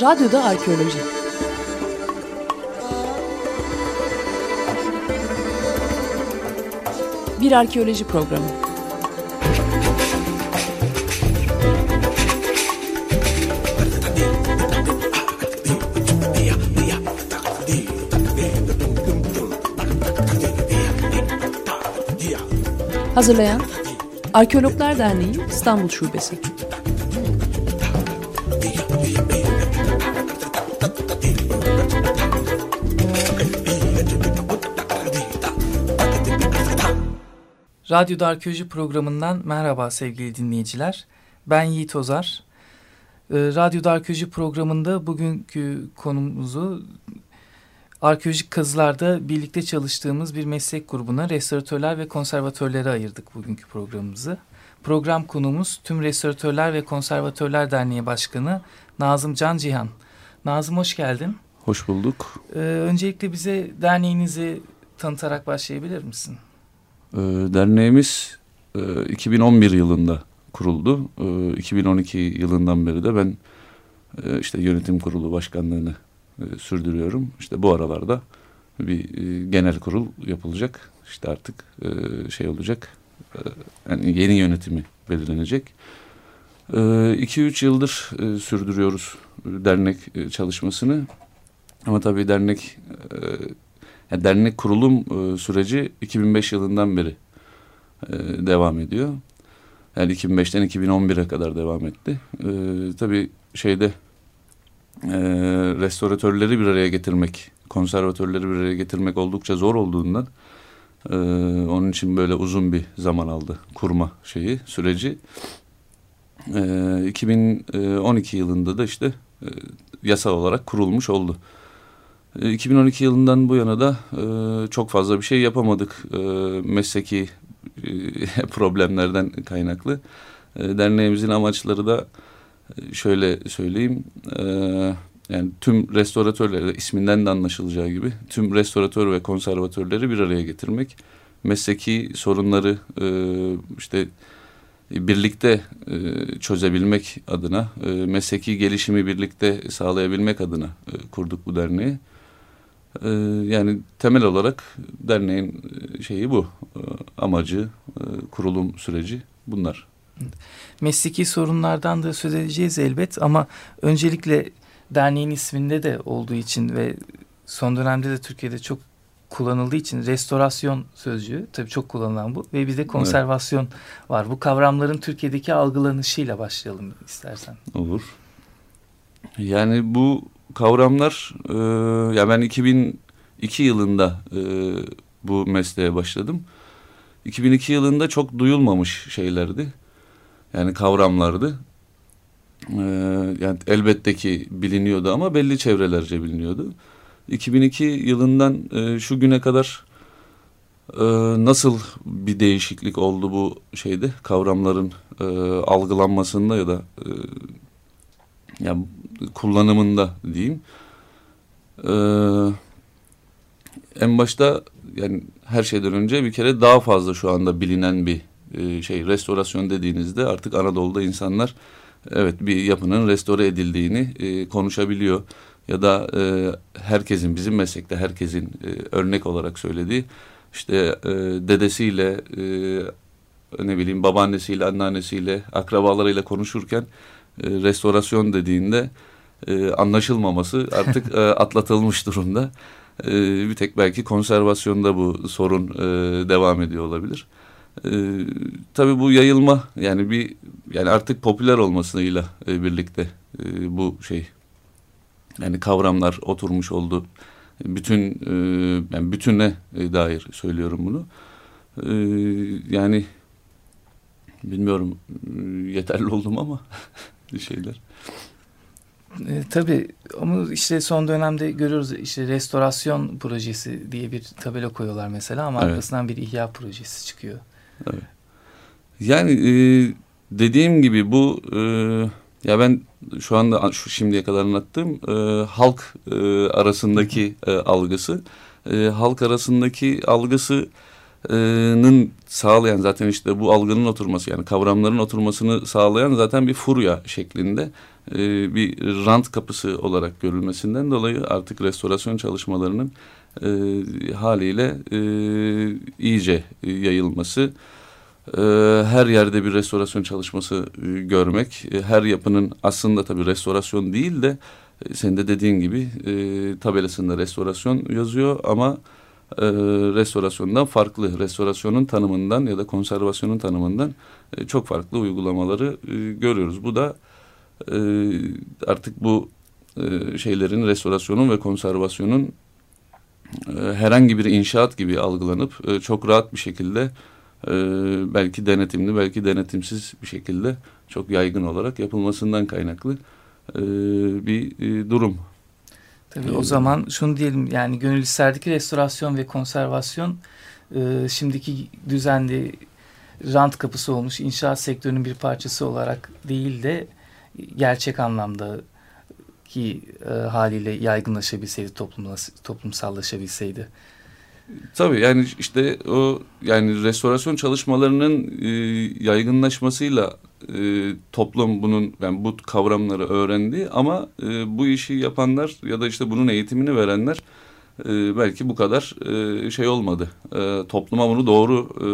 Radyoda Arkeoloji Bir arkeoloji programı. Hazırlayan Arkeologlar Derneği İstanbul Şubesi. Radyoda Arkeoloji programından merhaba sevgili dinleyiciler. Ben Yiğit Ozar. Ee, Radyoda Arkeoloji programında bugünkü konumuzu arkeolojik kazılarda birlikte çalıştığımız bir meslek grubuna restoratörler ve konservatörlere ayırdık bugünkü programımızı. Program konumuz Tüm Restoratörler ve Konservatörler Derneği Başkanı Nazım Can Cihan. Nazım hoş geldin. Hoş bulduk. Ee, öncelikle bize derneğinizi tanıtarak başlayabilir misin? Ee, derneğimiz e, 2011 yılında kuruldu. E, 2012 yılından beri de ben e, işte yönetim kurulu başkanlığını e, sürdürüyorum. İşte bu aralarda bir e, genel kurul yapılacak. İşte artık e, şey olacak. E, yani yeni yönetimi belirlenecek. 2-3 e, yıldır e, sürdürüyoruz dernek e, çalışmasını. Ama tabii dernek e, yani dernek kurulum e, süreci 2005 yılından beri e, devam ediyor. Yani 2005'ten 2011'e kadar devam etti. E, tabii şeyde e, restoratörleri bir araya getirmek, konservatörleri bir araya getirmek oldukça zor olduğundan e, onun için böyle uzun bir zaman aldı kurma şeyi, süreci. E, 2012 yılında da işte e, yasal olarak kurulmuş oldu. 2012 e, yılından bu yana da e, çok fazla bir şey yapamadık e, mesleki e, problemlerden kaynaklı. E, derneğimizin amaçları da e, şöyle söyleyeyim. E, yani tüm restoratörleri isminden de anlaşılacağı gibi tüm restoratör ve konservatörleri bir araya getirmek. Mesleki sorunları e, işte birlikte e, çözebilmek adına, e, mesleki gelişimi birlikte sağlayabilmek adına e, kurduk bu derneği. Ee, yani temel olarak derneğin e, şeyi bu. Ee, amacı, e, kurulum süreci bunlar. Mesleki sorunlardan da söz edeceğiz elbet ama öncelikle derneğin isminde de olduğu için ve son dönemde de Türkiye'de çok kullanıldığı için restorasyon sözcüğü tabii çok kullanılan bu ve bir de konservasyon evet. var. Bu kavramların Türkiye'deki algılanışıyla başlayalım istersen. Olur. Yani bu kavramlar e, ya ben 2002 yılında e, bu mesleğe başladım. 2002 yılında çok duyulmamış şeylerdi. Yani kavramlardı. Ee, yani elbette ki biliniyordu ama belli çevrelerce biliniyordu. 2002 yılından e, şu güne kadar e, nasıl bir değişiklik oldu bu şeyde kavramların e, algılanmasında ya da e, yani kullanımında diyeyim. Ee, en başta yani her şeyden önce bir kere daha fazla şu anda bilinen bir e, şey restorasyon dediğinizde artık Anadolu'da insanlar evet bir yapının restore edildiğini e, konuşabiliyor ya da e, herkesin bizim meslekte herkesin e, örnek olarak söylediği işte e, dedesiyle e, ne bileyim babaannesiyle anneannesiyle akrabalarıyla konuşurken e, restorasyon dediğinde e, anlaşılmaması artık e, atlatılmış durumda. E, bir tek belki konservasyonda bu sorun e, devam ediyor olabilir. E, tabii bu yayılma yani bir yani artık popüler olmasıyla e, birlikte e, bu şey yani kavramlar oturmuş oldu. Bütün e, yani bütüne e, dair söylüyorum bunu. E, yani bilmiyorum e, yeterli oldum ama şeyler. E, tabii ama işte son dönemde görüyoruz işte restorasyon projesi diye bir tabela koyuyorlar mesela ama evet. arkasından bir ihya projesi çıkıyor. Evet. Yani e, dediğim gibi bu e, ya ben şu anda şu şimdiye kadar anlattığım e, halk e, arasındaki e, algısı e, halk arasındaki algısı nın sağlayan zaten işte bu algının oturması yani kavramların oturmasını sağlayan zaten bir furya şeklinde e, bir rant kapısı olarak görülmesinden dolayı artık restorasyon çalışmalarının e, haliyle iyice yayılması her yerde bir restorasyon çalışması görmek her yapının aslında tabii restorasyon değil de senin de dediğin gibi tabelasında restorasyon yazıyor ama e, restorasyondan farklı, restorasyonun tanımından ya da konservasyonun tanımından e, çok farklı uygulamaları e, görüyoruz. Bu da artık bu şeylerin restorasyonun ve konservasyonun herhangi bir inşaat gibi algılanıp çok rahat bir şekilde belki denetimli belki denetimsiz bir şekilde çok yaygın olarak yapılmasından kaynaklı bir durum. Tabii o zaman şunu diyelim yani gönül isterdeki restorasyon ve konservasyon e, şimdiki düzenli rant kapısı olmuş inşaat sektörünün bir parçası olarak değil de gerçek anlamda ki e, haliyle yaygınlaşabilseydi toplumsallaşabilseydi. Tabii yani işte o yani restorasyon çalışmalarının e, yaygınlaşmasıyla e, toplum bunun yani bu kavramları öğrendi ama e, bu işi yapanlar ya da işte bunun eğitimini verenler e, belki bu kadar e, şey olmadı. E, topluma bunu doğru e,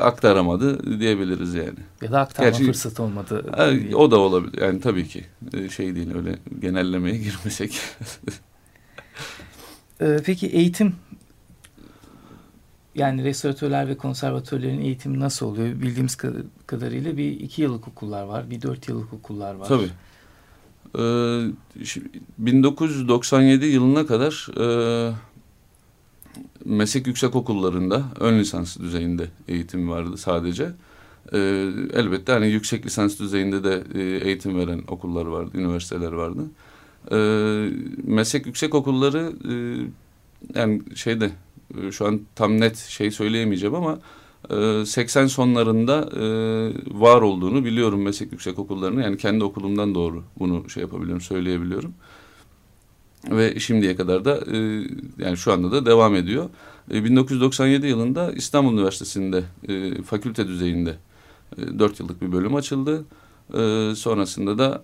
aktaramadı diyebiliriz yani. Ya da aktarma Gerçi, fırsatı olmadı. E, o da olabilir. Yani tabii ki e, şey değil öyle genellemeye girmesek. e, peki eğitim yani restoratörler ve konservatörlerin eğitimi nasıl oluyor? Bildiğimiz kadarıyla bir iki yıllık okullar var, bir dört yıllık okullar var. Tabii. Ee, 1997 yılına kadar e, meslek yüksek okullarında ön lisans düzeyinde eğitim vardı sadece. E, elbette hani yüksek lisans düzeyinde de e, eğitim veren okullar vardı, üniversiteler vardı. E, meslek yüksek okulları e, yani şeyde e, şu an tam net şey söyleyemeyeceğim ama 80 e, sonlarında e, var olduğunu biliyorum meslek yüksek okullarını. Yani kendi okulumdan doğru bunu şey yapabiliyorum, söyleyebiliyorum. Ve şimdiye kadar da yani şu anda da devam ediyor. 1997 yılında İstanbul Üniversitesi'nde fakülte düzeyinde 4 yıllık bir bölüm açıldı. Sonrasında da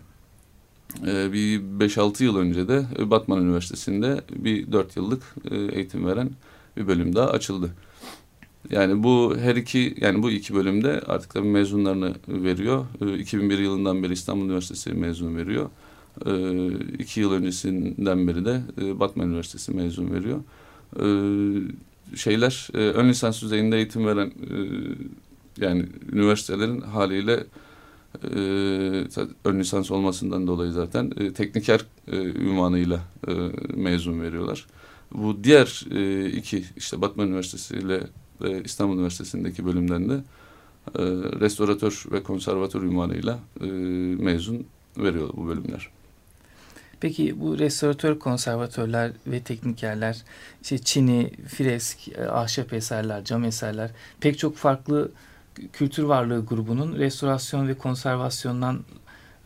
bir 5-6 yıl önce de Batman Üniversitesi'nde bir 4 yıllık eğitim veren bir bölüm daha açıldı. Yani bu her iki yani bu iki bölümde artık tabii mezunlarını veriyor. 2001 ee, yılından beri İstanbul Üniversitesi mezun veriyor. Ee, iki yıl öncesinden beri de e, Batman Üniversitesi mezun veriyor. Ee, şeyler e, ön lisans düzeyinde eğitim veren e, yani üniversitelerin haliyle ön lisans olmasından dolayı zaten tekniker ünvanıyla mezun veriyorlar. Bu diğer e, iki işte Batman Üniversitesi ile e, İstanbul Üniversitesi'ndeki bölümden de e, restoratör ve konservatör ünvanıyla e, mezun veriyor bu bölümler. Peki bu restoratör konservatörler ve teknikerler, işte çini, fresk, e, ahşap eserler, cam eserler pek çok farklı kültür varlığı grubunun restorasyon ve konservasyondan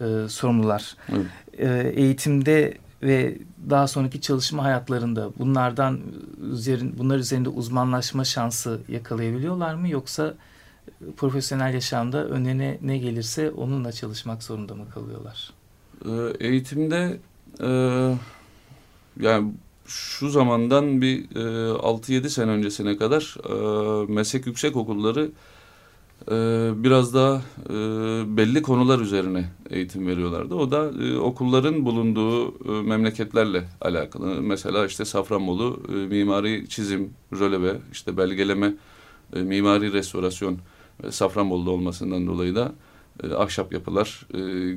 e, sorumlular. Evet. E, eğitimde ve daha sonraki çalışma hayatlarında bunlardan üzerin, bunlar üzerinde uzmanlaşma şansı yakalayabiliyorlar mı yoksa profesyonel yaşamda önüne ne gelirse onunla çalışmak zorunda mı kalıyorlar? Ee, eğitimde e, yani şu zamandan bir e, 6-7 sene öncesine kadar e, meslek yüksek okulları e, biraz daha e, belli konular üzerine eğitim veriyorlardı. O da e, okulların bulunduğu e, memleketlerle alakalı. Mesela işte Safranbolu mimari çizim, röleve, işte belgeleme, mimari restorasyon Safranbolu'da olmasından dolayı da ahşap yapılar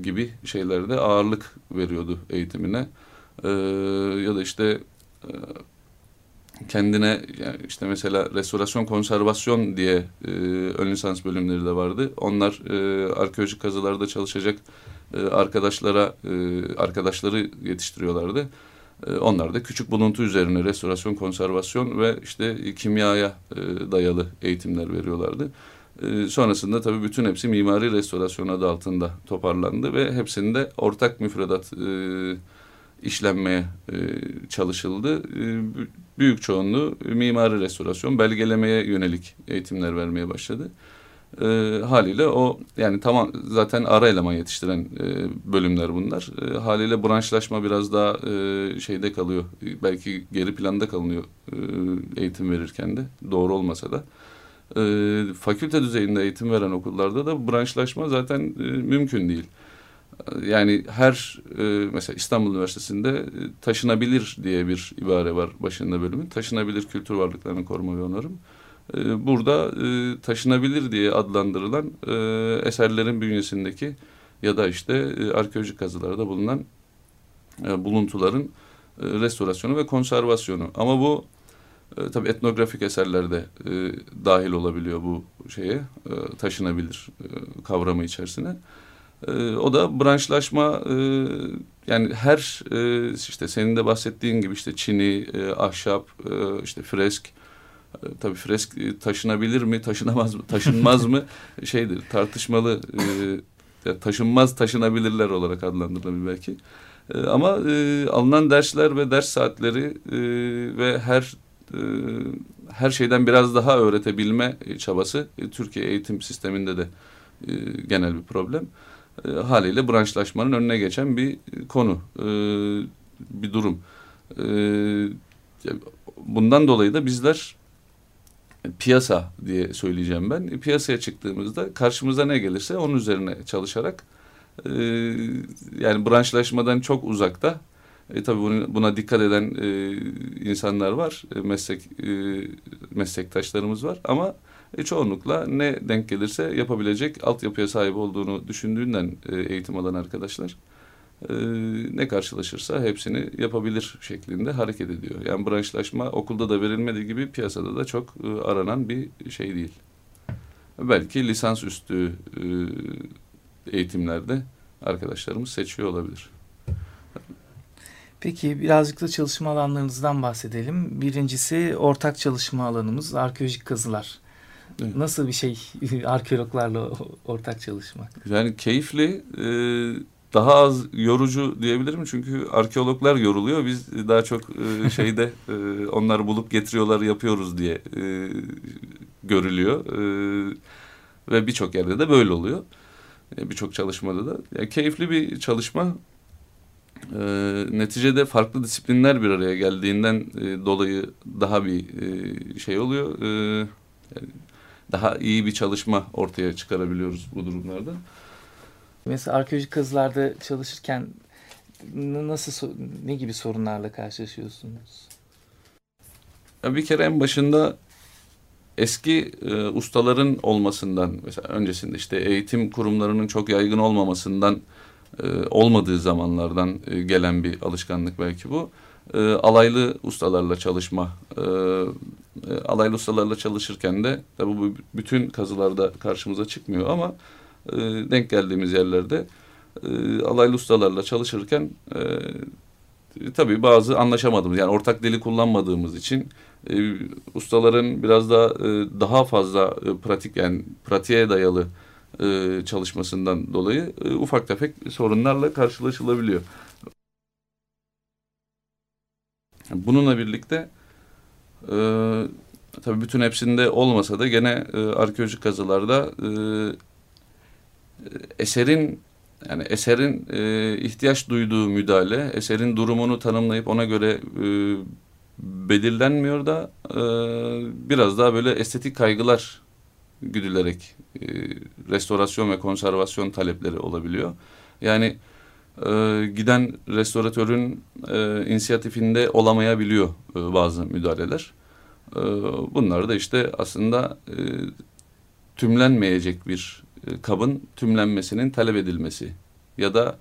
gibi şeylerde ağırlık veriyordu eğitimine. Ya da işte kendine yani işte mesela restorasyon konservasyon diye e, ön lisans bölümleri de vardı. Onlar e, arkeolojik kazılarda çalışacak e, arkadaşlara e, arkadaşları yetiştiriyorlardı. E, onlar da küçük buluntu üzerine restorasyon, konservasyon ve işte kimyaya e, dayalı eğitimler veriyorlardı. E, sonrasında tabii bütün hepsi mimari restorasyon adı altında toparlandı ve hepsinde ortak müfredat e, işlenmeye e, çalışıldı. E, büyük çoğunluğu mimari restorasyon, belgelemeye yönelik eğitimler vermeye başladı. E, haliyle o yani tamam zaten ara eleman yetiştiren e, bölümler bunlar. E, haliyle branşlaşma biraz daha e, şeyde kalıyor. Belki geri planda kalınıyor e, eğitim verirken de doğru olmasa da. E, fakülte düzeyinde eğitim veren okullarda da branşlaşma zaten e, mümkün değil. Yani her e, mesela İstanbul Üniversitesi'nde e, taşınabilir diye bir ibare var başında bölümün. Taşınabilir kültür varlıklarını koruma ve onarım. E, burada e, taşınabilir diye adlandırılan e, eserlerin bünyesindeki ya da işte e, arkeolojik kazılarda bulunan e, buluntuların e, restorasyonu ve konservasyonu. Ama bu e, tabii etnografik eserlerde e, dahil olabiliyor bu şeye e, taşınabilir e, kavramı içerisine. E, o da branşlaşma e, yani her e, işte senin de bahsettiğin gibi işte çini, e, ahşap, e, işte fresk e, tabii fresk e, taşınabilir mi, taşınamaz mı, taşınmaz mı şeydir tartışmalı e, taşınmaz taşınabilirler olarak adlandırılabilir belki. E, ama e, alınan dersler ve ders saatleri e, ve her e, her şeyden biraz daha öğretebilme çabası e, Türkiye eğitim sisteminde de e, genel bir problem. E, haliyle branşlaşmanın önüne geçen bir konu, e, bir durum. E, bundan dolayı da bizler piyasa diye söyleyeceğim ben. Piyasaya çıktığımızda karşımıza ne gelirse onun üzerine çalışarak yani branşlaşmadan çok uzakta e, tabii buna dikkat eden e, insanlar var, meslek e, meslektaşlarımız var ama e, çoğunlukla ne denk gelirse yapabilecek altyapıya sahip olduğunu düşündüğünden e, eğitim alan arkadaşlar e, ne karşılaşırsa hepsini yapabilir şeklinde hareket ediyor. Yani branşlaşma okulda da verilmediği gibi piyasada da çok e, aranan bir şey değil. Belki lisans üstü e, eğitimlerde arkadaşlarımız seçiyor olabilir. Peki birazcık da çalışma alanlarınızdan bahsedelim. Birincisi ortak çalışma alanımız arkeolojik kazılar. Evet. Nasıl bir şey arkeologlarla ortak çalışmak? Yani keyifli, e, daha az yorucu diyebilirim çünkü arkeologlar yoruluyor. Biz daha çok e, şeyde e, onları bulup getiriyorlar yapıyoruz diye görülüyor. Ve birçok yerde de böyle oluyor. Birçok çalışmada da. Yani keyifli bir çalışma. E, neticede farklı disiplinler bir araya geldiğinden e, dolayı daha bir e, şey oluyor. E, yani daha iyi bir çalışma ortaya çıkarabiliyoruz bu durumlarda. Mesela arkeolojik kazılarda çalışırken nasıl ne gibi sorunlarla karşılaşıyorsunuz? Ya bir kere en başında eski e, ustaların olmasından mesela öncesinde işte eğitim kurumlarının çok yaygın olmamasından e, olmadığı zamanlardan e, gelen bir alışkanlık belki bu. E, alaylı ustalarla çalışma e, e, alaylı ustalarla çalışırken de tabi bu bütün kazılarda karşımıza çıkmıyor ama e, denk geldiğimiz yerlerde e, alaylı ustalarla çalışırken e, tabii bazı anlaşamadığımız yani ortak dili kullanmadığımız için e, ustaların biraz da e, daha fazla e, pratik yani pratiğe dayalı e, çalışmasından dolayı e, ufak tefek sorunlarla karşılaşılabiliyor. Bununla birlikte e, tabii bütün hepsinde olmasa da gene e, arkeolojik kazılarda e, eserin yani eserin e, ihtiyaç duyduğu müdahale, eserin durumunu tanımlayıp ona göre e, belirlenmiyor da e, biraz daha böyle estetik kaygılar güdülerek e, restorasyon ve konservasyon talepleri olabiliyor. Yani e, giden restoratörün e, inisiyatifinde olamayabiliyor e, bazı müdahaleler. E, bunlar da işte aslında e, tümlenmeyecek bir e, kabın tümlenmesinin talep edilmesi ya da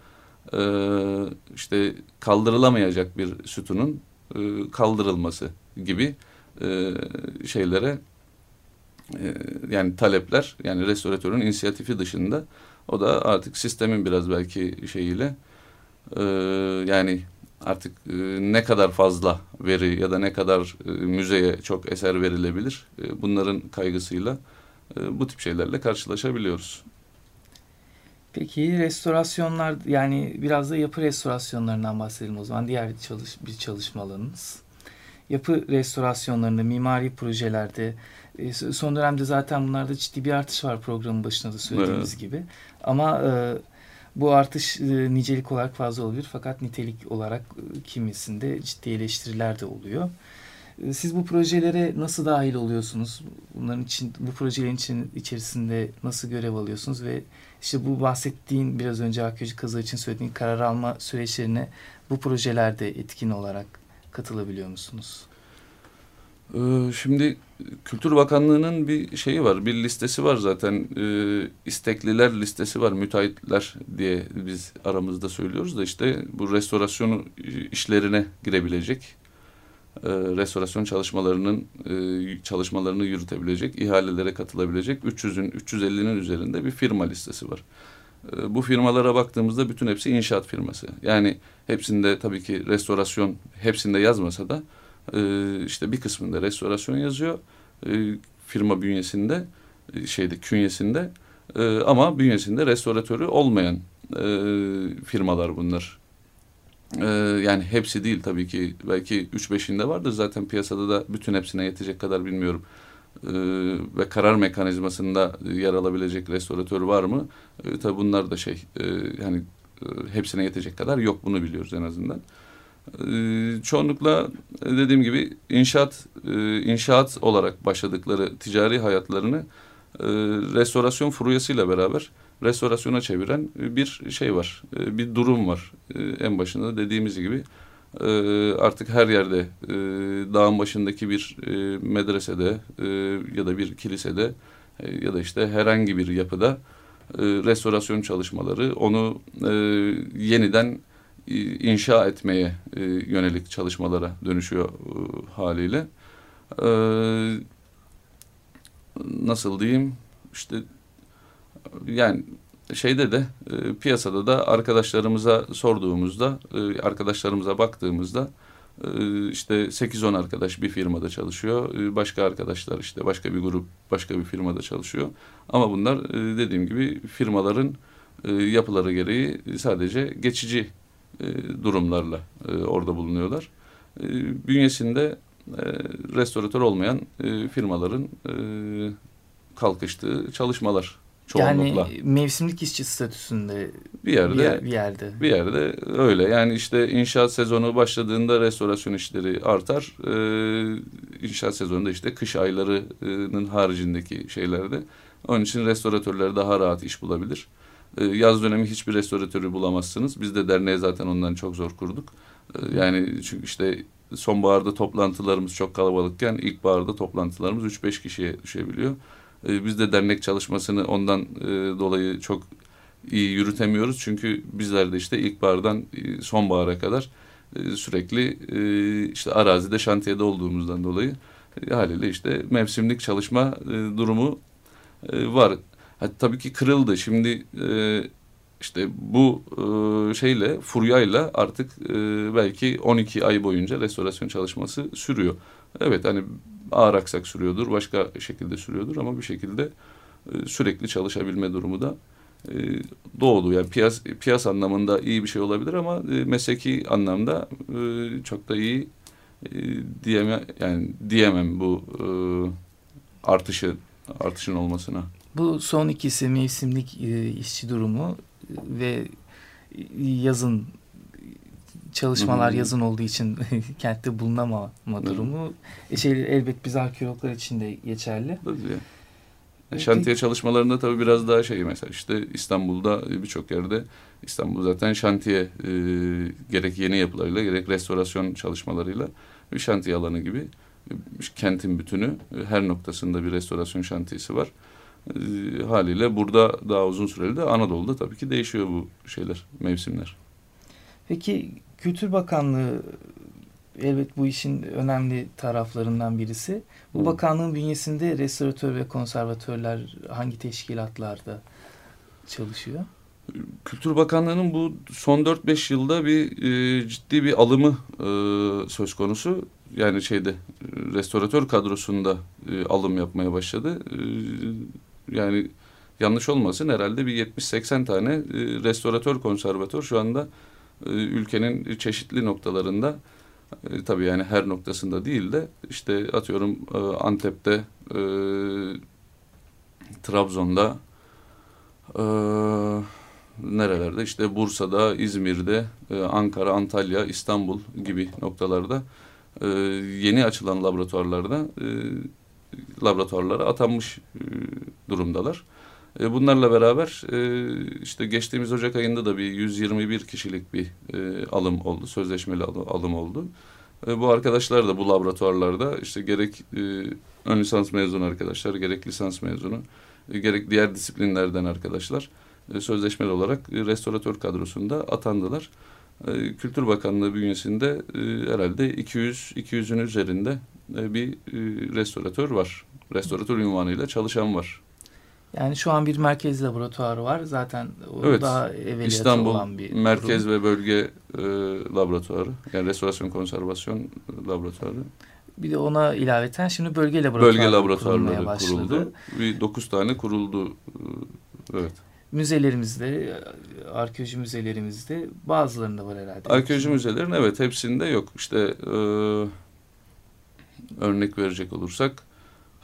e, işte kaldırılamayacak bir sütunun e, kaldırılması gibi e, şeylere e, yani talepler yani restoratörün inisiyatifi dışında o da artık sistemin biraz belki şeyiyle e, yani artık e, ne kadar fazla veri ya da ne kadar e, müzeye çok eser verilebilir e, bunların kaygısıyla e, bu tip şeylerle karşılaşabiliyoruz. Peki restorasyonlar yani biraz da yapı restorasyonlarından bahsedelim o zaman. Diğer bir, çalış, bir çalışma alanınız. Yapı restorasyonlarında, mimari projelerde e, son dönemde zaten bunlarda ciddi bir artış var programın başında da söylediğimiz evet. gibi. Ama e, bu artış e, nicelik olarak fazla olabilir fakat nitelik olarak e, kimisinde ciddi eleştiriler de oluyor. E, siz bu projelere nasıl dahil oluyorsunuz? Bunların için bu projelerin için içerisinde nasıl görev alıyorsunuz ve işte bu bahsettiğin biraz önce arkeoloji kazı için söylediğin karar alma süreçlerine bu projelerde etkin olarak katılabiliyor musunuz? Ee, şimdi Kültür Bakanlığı'nın bir şeyi var, bir listesi var zaten. Ee, istekliler listesi var, müteahhitler diye biz aramızda söylüyoruz da işte bu restorasyon işlerine girebilecek, e, restorasyon çalışmalarının e, çalışmalarını yürütebilecek, ihalelere katılabilecek 300'ün 350'nin üzerinde bir firma listesi var. E, bu firmalara baktığımızda bütün hepsi inşaat firması. Yani hepsinde tabii ki restorasyon hepsinde yazmasa da e, işte bir kısmında restorasyon yazıyor e, firma bünyesinde e, şeyde künyesinde e, ama bünyesinde restoratörü olmayan e, firmalar bunlar. Yani hepsi değil tabii ki belki üç beşinde vardır zaten piyasada da bütün hepsine yetecek kadar bilmiyorum. Ve karar mekanizmasında yer alabilecek restoratör var mı? E, tabii bunlar da şey e, yani hepsine yetecek kadar yok bunu biliyoruz en azından. Ee, çoğunlukla dediğim gibi inşaat e, inşaat olarak başladıkları ticari hayatlarını e, restorasyon furyasıyla beraber restorasyona çeviren bir şey var, e, bir durum var. En başında dediğimiz gibi artık her yerde dağın başındaki bir medresede ya da bir kilisede ya da işte herhangi bir yapıda restorasyon çalışmaları onu yeniden inşa etmeye e, yönelik çalışmalara dönüşüyor e, haliyle. E, nasıl diyeyim işte yani şeyde de piyasada da arkadaşlarımıza sorduğumuzda e, arkadaşlarımıza baktığımızda işte 8-10 arkadaş bir firmada çalışıyor. Başka arkadaşlar işte başka bir grup başka bir firmada çalışıyor. Ama bunlar dediğim gibi firmaların yapıları gereği sadece geçici e, durumlarla e, orada bulunuyorlar. E, bünyesinde e, restoratör olmayan e, firmaların e, kalkıştığı çalışmalar çoğunlukla. Yani mevsimlik işçi statüsünde bir yerde bir, yer, bir yerde. Bir yerde öyle. Yani işte inşaat sezonu başladığında restorasyon işleri artar. Ee, inşaat sezonunda işte kış aylarının haricindeki şeylerde. Onun için restoratörler daha rahat iş bulabilir. Ee, yaz dönemi hiçbir restoratörü bulamazsınız. Biz de derneğe zaten ondan çok zor kurduk. Ee, yani çünkü işte sonbaharda toplantılarımız çok kalabalıkken ilkbaharda toplantılarımız 3-5 kişiye düşebiliyor. Ee, biz de dernek çalışmasını ondan e, dolayı çok iyi yürütemiyoruz. Çünkü bizler de işte ilkbahardan e, sonbahara kadar e, sürekli işte arazide şantiyede olduğumuzdan dolayı haliyle işte mevsimlik çalışma durumu var. Ha, tabii ki kırıldı. Şimdi e, işte bu e, şeyle furyayla artık e, belki 12 ay boyunca restorasyon çalışması sürüyor. Evet hani ağır aksak sürüyordur, başka şekilde sürüyordur ama bir şekilde e, sürekli çalışabilme durumu da e, doğdu. Yani piyas, piyas anlamında iyi bir şey olabilir ama e, mesleki anlamda e, çok da iyi e, diyeme yani diyemem bu e, artışı artışın olmasına. Bu son ikisi mevsimlik e, işçi durumu e, ve yazın çalışmalar yazın olduğu için kentte bulunamama durumu. E, şey, elbet biz arkeologlar için de geçerli. Tabii. Şantiye çalışmalarında tabii biraz daha şey mesela işte İstanbul'da birçok yerde İstanbul zaten şantiye e, gerek yeni yapılarıyla gerek restorasyon çalışmalarıyla bir şantiye alanı gibi kentin bütünü her noktasında bir restorasyon şantiyesi var. E, haliyle burada daha uzun süreli de Anadolu'da tabii ki değişiyor bu şeyler, mevsimler. Peki Kültür Bakanlığı elbet bu işin önemli taraflarından birisi. Bu bakanlığın bünyesinde restoratör ve konservatörler hangi teşkilatlarda çalışıyor? Kültür Bakanlığı'nın bu son 4-5 yılda bir e, ciddi bir alımı e, söz konusu. Yani şeyde restoratör kadrosunda e, alım yapmaya başladı. E, yani yanlış olmasın herhalde bir 70-80 tane e, restoratör konservatör şu anda e, ülkenin çeşitli noktalarında. E, tabii yani her noktasında değil de işte atıyorum e, Antep'te, Trabzon'da, nerelerde? İşte Bursa'da, İzmir'de, Ankara, Antalya, İstanbul gibi noktalarda yeni açılan laboratuvarlarda laboratuvarlara atanmış e, durumdalar. E, bunlarla beraber e, işte geçtiğimiz Ocak ayında da bir 121 kişilik bir alım oldu, sözleşmeli alım oldu. Bu arkadaşlar da bu laboratuvarlarda işte gerek ön lisans mezunu arkadaşlar, gerek lisans mezunu, gerek diğer disiplinlerden arkadaşlar sözleşmeli olarak restoratör kadrosunda atandılar. Kültür Bakanlığı bünyesinde herhalde 200 200'ün üzerinde bir restoratör var. Restoratör ünvanıyla çalışan var. Yani şu an bir merkez laboratuvarı var. Zaten o evet, daha evveliyatı İstanbul olan bir Merkez durum. ve Bölge e, Laboratuvarı. Yani Restorasyon Konservasyon Laboratuvarı. Bir de ona ilaveten şimdi bölge laboratuvarları, bölge laboratuvarları kuruldu. Bir dokuz tane kuruldu. E, evet. Müzelerimizde, arkeoloji müzelerimizde bazılarında var herhalde. Arkeoloji müzelerin evet hepsinde yok. İşte e, örnek verecek olursak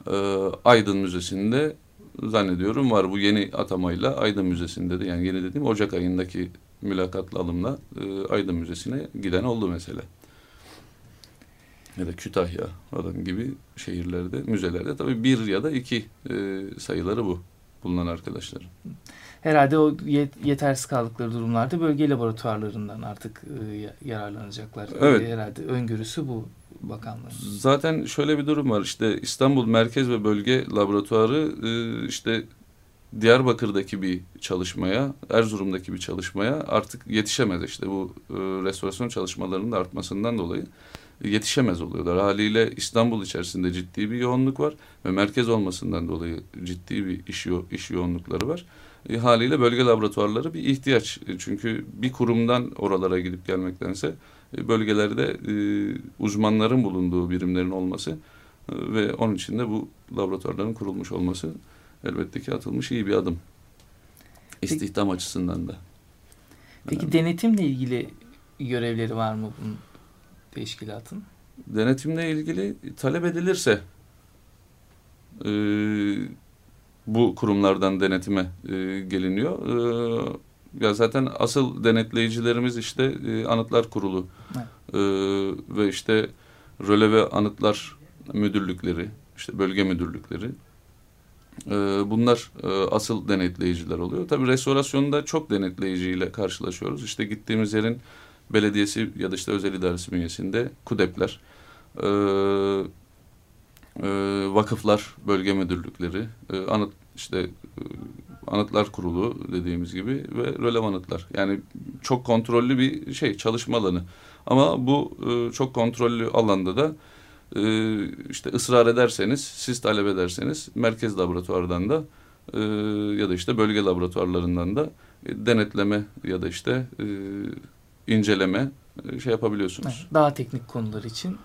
e, Aydın Müzesi'nde zannediyorum var bu yeni atamayla Aydın Müzesi'nde de yani yeni dediğim Ocak ayındaki mülakatlı alımla e, Aydın Müzesi'ne giden oldu mesela. Ya da Kütahya falan gibi şehirlerde, müzelerde tabii bir ya da iki e, sayıları bu bulunan arkadaşların. Herhalde o yetersiz kaldıkları durumlarda bölge laboratuvarlarından artık e, yararlanacaklar. Evet. Herhalde öngörüsü bu bakanlığın. Zaten şöyle bir durum var işte İstanbul Merkez ve Bölge Laboratuvarı e, işte Diyarbakır'daki bir çalışmaya, Erzurum'daki bir çalışmaya artık yetişemez işte bu e, restorasyon çalışmalarının da artmasından dolayı yetişemez oluyorlar. Haliyle İstanbul içerisinde ciddi bir yoğunluk var ve merkez olmasından dolayı ciddi bir iş, yo iş yoğunlukları var. E, haliyle bölge laboratuvarları bir ihtiyaç. E, çünkü bir kurumdan oralara gidip gelmektense bölgelerde e, uzmanların bulunduğu birimlerin olması e, ve onun için de bu laboratuvarların kurulmuş olması elbette ki atılmış iyi bir adım. İstihdam Peki, açısından da. Peki önemli. denetimle ilgili görevleri var mı bunun teşkilatın? Denetimle ilgili talep edilirse e, bu kurumlardan denetime e, geliniyor. E, ya zaten asıl denetleyicilerimiz işte e, Anıtlar Kurulu evet. e, ve işte röle ve anıtlar müdürlükleri, işte bölge müdürlükleri. E, bunlar e, asıl denetleyiciler oluyor. Tabii restorasyonda çok denetleyiciyle karşılaşıyoruz. İşte gittiğimiz yerin belediyesi ya da işte özel idaresi bünyesinde KUDEP'ler, e, e, vakıflar, bölge müdürlükleri, e, anıt işte e, anıtlar kurulu dediğimiz gibi ve rölev anıtlar. Yani çok kontrollü bir şey çalışma alanı. Ama bu e, çok kontrollü alanda da e, işte ısrar ederseniz, siz talep ederseniz merkez laboratuvardan da e, ya da işte bölge laboratuvarlarından da denetleme ya da işte inceleme şey yapabiliyorsunuz. Daha teknik konular için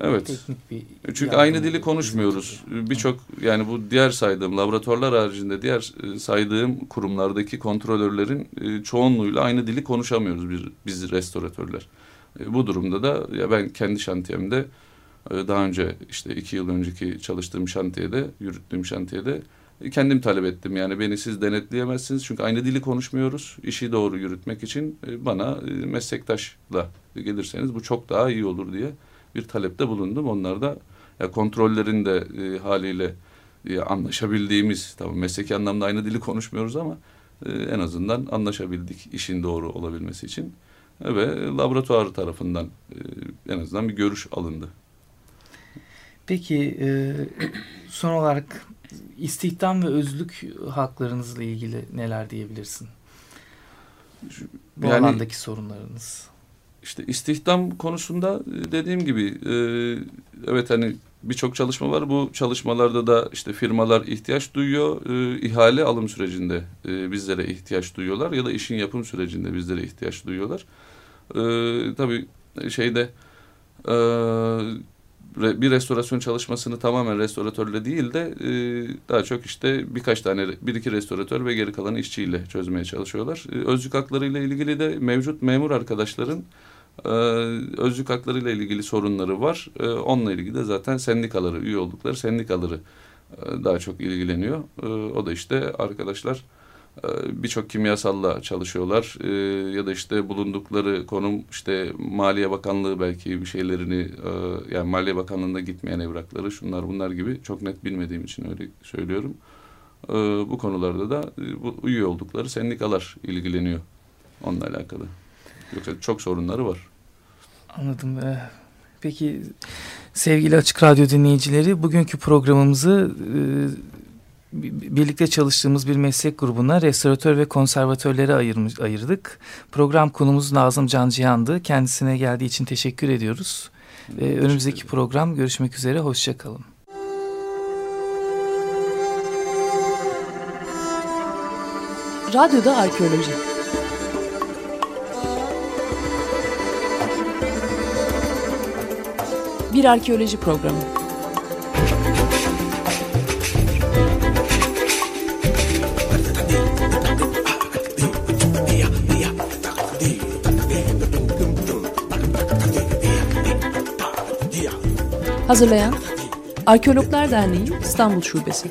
Evet. Teknik bir Çünkü aynı dili konuşmuyoruz. Birçok yani bu diğer saydığım laboratuvarlar haricinde diğer e, saydığım kurumlardaki kontrolörlerin e, çoğunluğuyla aynı dili konuşamıyoruz biz, biz restoratörler. E, bu durumda da ya ben kendi şantiyemde daha önce işte iki yıl önceki çalıştığım şantiyede, yürüttüğüm şantiyede kendim talep ettim. Yani beni siz denetleyemezsiniz çünkü aynı dili konuşmuyoruz. İşi doğru yürütmek için bana meslektaşla gelirseniz bu çok daha iyi olur diye bir talepte bulundum. Onlar da ya kontrollerin de e, haliyle e, anlaşabildiğimiz, tabii mesleki anlamda aynı dili konuşmuyoruz ama e, en azından anlaşabildik işin doğru olabilmesi için. Ve laboratuvar tarafından e, en azından bir görüş alındı. Peki e, son olarak istihdam ve özlük haklarınızla ilgili neler diyebilirsin? Bu yani, alandaki sorunlarınız işte istihdam konusunda e, dediğim gibi e, evet hani birçok çalışma var. Bu çalışmalarda da işte firmalar ihtiyaç duyuyor. E, ihale alım sürecinde e, bizlere ihtiyaç duyuyorlar ya da işin yapım sürecinde bizlere ihtiyaç duyuyorlar. E, tabii şeyde e, bir restorasyon çalışmasını tamamen restoratörle değil de e, daha çok işte birkaç tane bir iki restoratör ve geri kalan işçiyle çözmeye çalışıyorlar. E, özlük hakları ile ilgili de mevcut memur arkadaşların e, özlük hakları ile ilgili sorunları var. E, onunla ilgili de zaten sendikaları üye oldukları sendikaları e, daha çok ilgileniyor. E, o da işte arkadaşlar ee, birçok kimyasalla çalışıyorlar ee, ya da işte bulundukları konum işte Maliye Bakanlığı belki bir şeylerini e, yani Maliye Bakanlığı'nda gitmeyen evrakları şunlar bunlar gibi çok net bilmediğim için öyle söylüyorum. Ee, bu konularda da e, bu üye oldukları sendikalar ilgileniyor onunla alakalı. Yoksa çok sorunları var. Anladım. Peki sevgili Açık Radyo dinleyicileri bugünkü programımızı e, birlikte çalıştığımız bir meslek grubuna restoratör ve konservatörleri ayırmış, ayırdık. Program konumuz Nazım Cancıyan'dı. Kendisine geldiği için teşekkür ediyoruz. Ee, önümüzdeki program görüşmek üzere. Hoşçakalın. Radyoda Arkeoloji Bir arkeoloji programı. Hazırlayan Arkeologlar Derneği İstanbul Şubesi.